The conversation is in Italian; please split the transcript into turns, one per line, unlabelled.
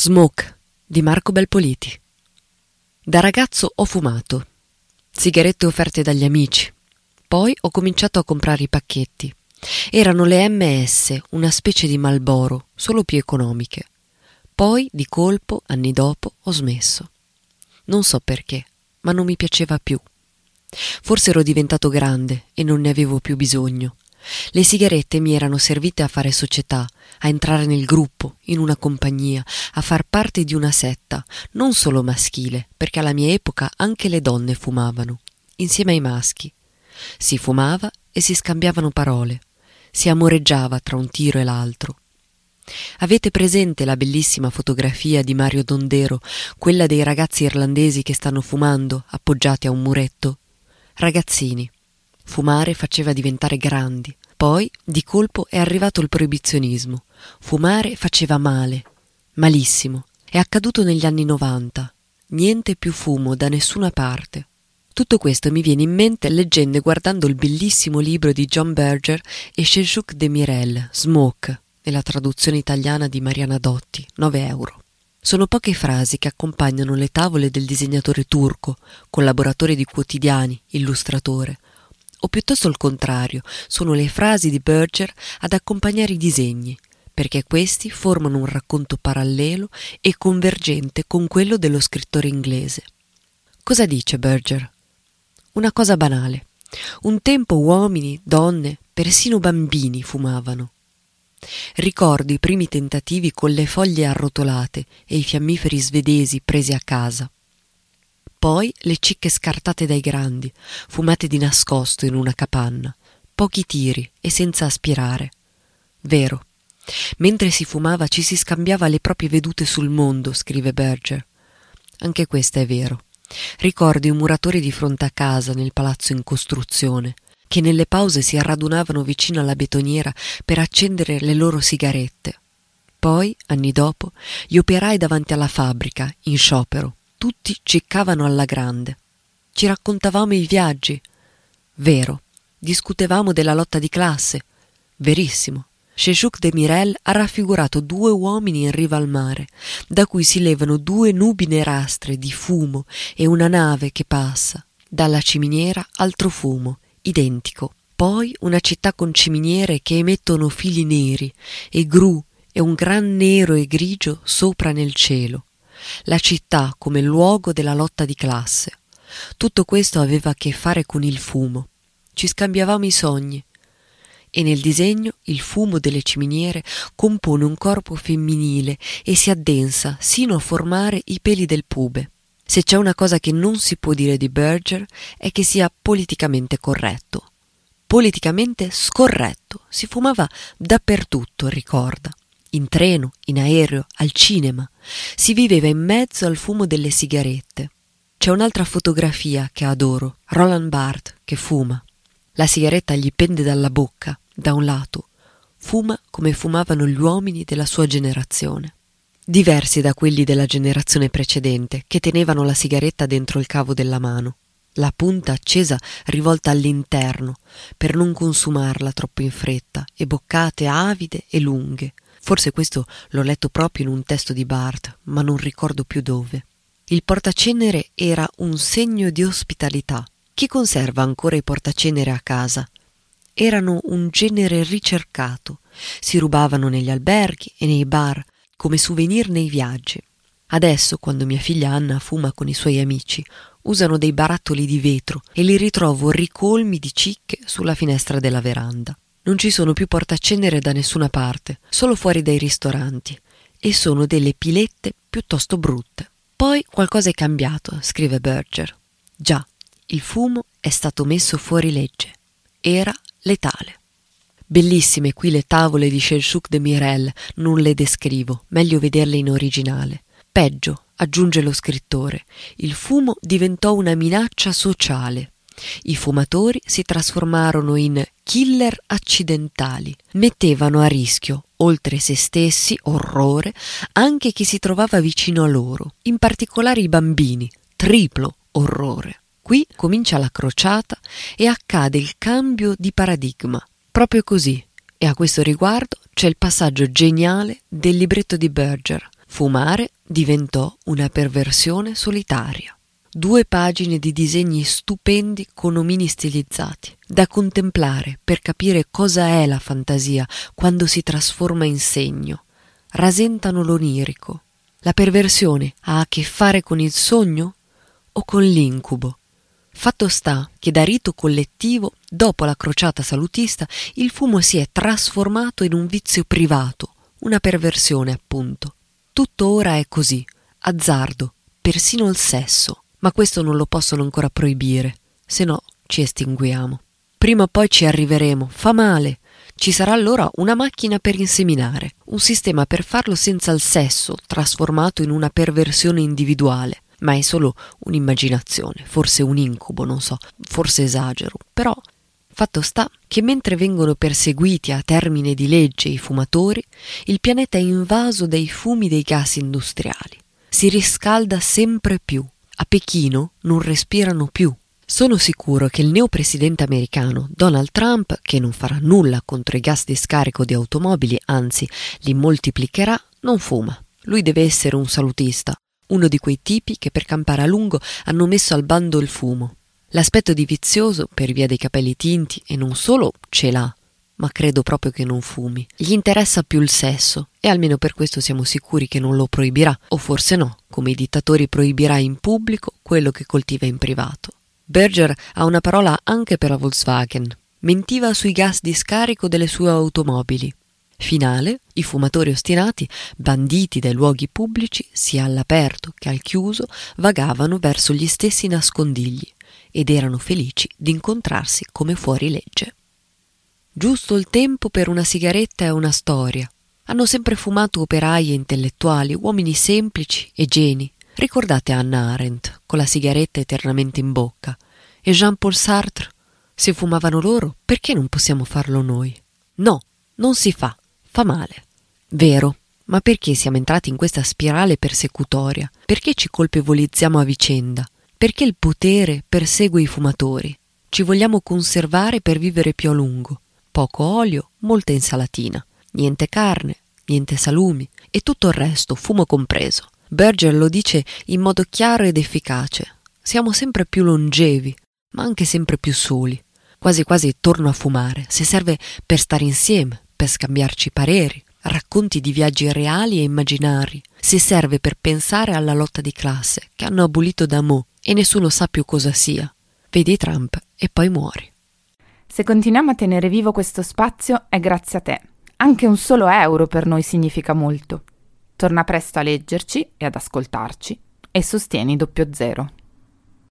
Smoke di Marco Belpoliti. Da ragazzo ho fumato, sigarette offerte dagli amici. Poi ho cominciato a comprare i pacchetti. Erano le MS, una specie di Malboro, solo più economiche. Poi, di colpo, anni dopo, ho smesso. Non so perché, ma non mi piaceva più. Forse ero diventato grande e non ne avevo più bisogno. Le sigarette mi erano servite a fare società, a entrare nel gruppo, in una compagnia, a far parte di una setta, non solo maschile, perché alla mia epoca anche le donne fumavano, insieme ai maschi. Si fumava e si scambiavano parole, si amoreggiava tra un tiro e l'altro. Avete presente la bellissima fotografia di Mario Dondero, quella dei ragazzi irlandesi che stanno fumando, appoggiati a un muretto? Ragazzini. Fumare faceva diventare grandi. Poi, di colpo, è arrivato il proibizionismo. Fumare faceva male. Malissimo. È accaduto negli anni Novanta. Niente più fumo da nessuna parte. Tutto questo mi viene in mente leggendo e guardando il bellissimo libro di John Berger e Sheshuk de Mirel, Smoke, nella traduzione italiana di Mariana Dotti, 9 euro. Sono poche frasi che accompagnano le tavole del disegnatore turco, collaboratore di quotidiani, illustratore, o piuttosto il contrario, sono le frasi di Berger ad accompagnare i disegni, perché questi formano un racconto parallelo e convergente con quello dello scrittore inglese. Cosa dice Berger? Una cosa banale. Un tempo uomini, donne, persino bambini fumavano. Ricordo i primi tentativi con le foglie arrotolate e i fiammiferi svedesi presi a casa. Poi le cicche scartate dai grandi, fumate di nascosto in una capanna, pochi tiri e senza aspirare. Vero. Mentre si fumava ci si scambiava le proprie vedute sul mondo, scrive Berger. Anche questo è vero. Ricordi i muratori di fronte a casa nel palazzo in costruzione, che nelle pause si radunavano vicino alla betoniera per accendere le loro sigarette. Poi, anni dopo, gli operai davanti alla fabbrica, in sciopero, tutti ciccavano alla grande. Ci raccontavamo i viaggi. Vero. Discutevamo della lotta di classe. Verissimo. Sheshuk de Mirel ha raffigurato due uomini in riva al mare, da cui si levano due nubi nerastre di fumo e una nave che passa. Dalla ciminiera altro fumo, identico. Poi una città con ciminiere che emettono fili neri e gru e un gran nero e grigio sopra nel cielo la città come luogo della lotta di classe. Tutto questo aveva a che fare con il fumo. Ci scambiavamo i sogni. E nel disegno il fumo delle ciminiere compone un corpo femminile e si addensa sino a formare i peli del pube. Se c'è una cosa che non si può dire di Berger è che sia politicamente corretto. Politicamente scorretto. Si fumava dappertutto, ricorda in treno, in aereo, al cinema. Si viveva in mezzo al fumo delle sigarette. C'è un'altra fotografia che adoro, Roland Barthes che fuma. La sigaretta gli pende dalla bocca, da un lato. Fuma come fumavano gli uomini della sua generazione. Diversi da quelli della generazione precedente, che tenevano la sigaretta dentro il cavo della mano, la punta accesa rivolta all'interno, per non consumarla troppo in fretta, e boccate avide e lunghe, Forse questo l'ho letto proprio in un testo di Barth, ma non ricordo più dove. Il portacenere era un segno di ospitalità. Chi conserva ancora i portacenere a casa? Erano un genere ricercato. Si rubavano negli alberghi e nei bar, come souvenir nei viaggi. Adesso, quando mia figlia Anna fuma con i suoi amici, usano dei barattoli di vetro e li ritrovo ricolmi di cicche sulla finestra della veranda. Non ci sono più portacenere da nessuna parte, solo fuori dai ristoranti, e sono delle pilette piuttosto brutte. Poi qualcosa è cambiato, scrive Berger. Già, il fumo è stato messo fuori legge. Era letale. Bellissime qui le tavole di Shelshuk de Mirel, non le descrivo, meglio vederle in originale. Peggio, aggiunge lo scrittore, il fumo diventò una minaccia sociale. I fumatori si trasformarono in killer accidentali, mettevano a rischio, oltre se stessi, orrore, anche chi si trovava vicino a loro, in particolare i bambini, triplo orrore. Qui comincia la crociata e accade il cambio di paradigma. Proprio così. E a questo riguardo c'è il passaggio geniale del libretto di Berger, Fumare diventò una perversione solitaria. Due pagine di disegni stupendi con omini stilizzati, da contemplare per capire cosa è la fantasia quando si trasforma in segno. Rasentano l'onirico. La perversione ha a che fare con il sogno o con l'incubo? Fatto sta che da rito collettivo, dopo la crociata salutista, il fumo si è trasformato in un vizio privato, una perversione appunto. Tutto ora è così, azzardo, persino il sesso, ma questo non lo possono ancora proibire, se no ci estinguiamo. Prima o poi ci arriveremo, fa male. Ci sarà allora una macchina per inseminare, un sistema per farlo senza il sesso, trasformato in una perversione individuale. Ma è solo un'immaginazione, forse un incubo, non so, forse esagero, però Fatto sta che mentre vengono perseguiti a termine di legge i fumatori, il pianeta è invaso dai fumi dei gas industriali. Si riscalda sempre più. A Pechino non respirano più. Sono sicuro che il neopresidente americano Donald Trump, che non farà nulla contro i gas di scarico di automobili, anzi li moltiplicherà, non fuma. Lui deve essere un salutista, uno di quei tipi che per campare a lungo hanno messo al bando il fumo. L'aspetto di vizioso, per via dei capelli tinti, e non solo ce l'ha, ma credo proprio che non fumi. Gli interessa più il sesso, e almeno per questo siamo sicuri che non lo proibirà, o forse no, come i dittatori proibirà in pubblico quello che coltiva in privato. Berger ha una parola anche per la Volkswagen. Mentiva sui gas di scarico delle sue automobili. Finale, i fumatori ostinati, banditi dai luoghi pubblici, sia all'aperto che al chiuso, vagavano verso gli stessi nascondigli ed erano felici di incontrarsi come fuori legge. Giusto il tempo per una sigaretta e una storia. Hanno sempre fumato operai e intellettuali, uomini semplici e geni. Ricordate Anna Arendt con la sigaretta eternamente in bocca e Jean-Paul Sartre? Se fumavano loro, perché non possiamo farlo noi? No, non si fa, fa male. Vero, ma perché siamo entrati in questa spirale persecutoria? Perché ci colpevolizziamo a vicenda? Perché il potere persegue i fumatori? Ci vogliamo conservare per vivere più a lungo. Poco olio, molta insalatina. Niente carne, niente salumi e tutto il resto, fumo compreso. Berger lo dice in modo chiaro ed efficace. Siamo sempre più longevi, ma anche sempre più soli. Quasi quasi torno a fumare, se serve per stare insieme, per scambiarci pareri, racconti di viaggi reali e immaginari, se serve per pensare alla lotta di classe che hanno abolito da Mo e nessuno sa più cosa sia. Vedi Trump e poi muori.
Se continuiamo a tenere vivo questo spazio è grazie a te. Anche un solo euro per noi significa molto. Torna presto a leggerci e ad ascoltarci e sostieni doppio zero.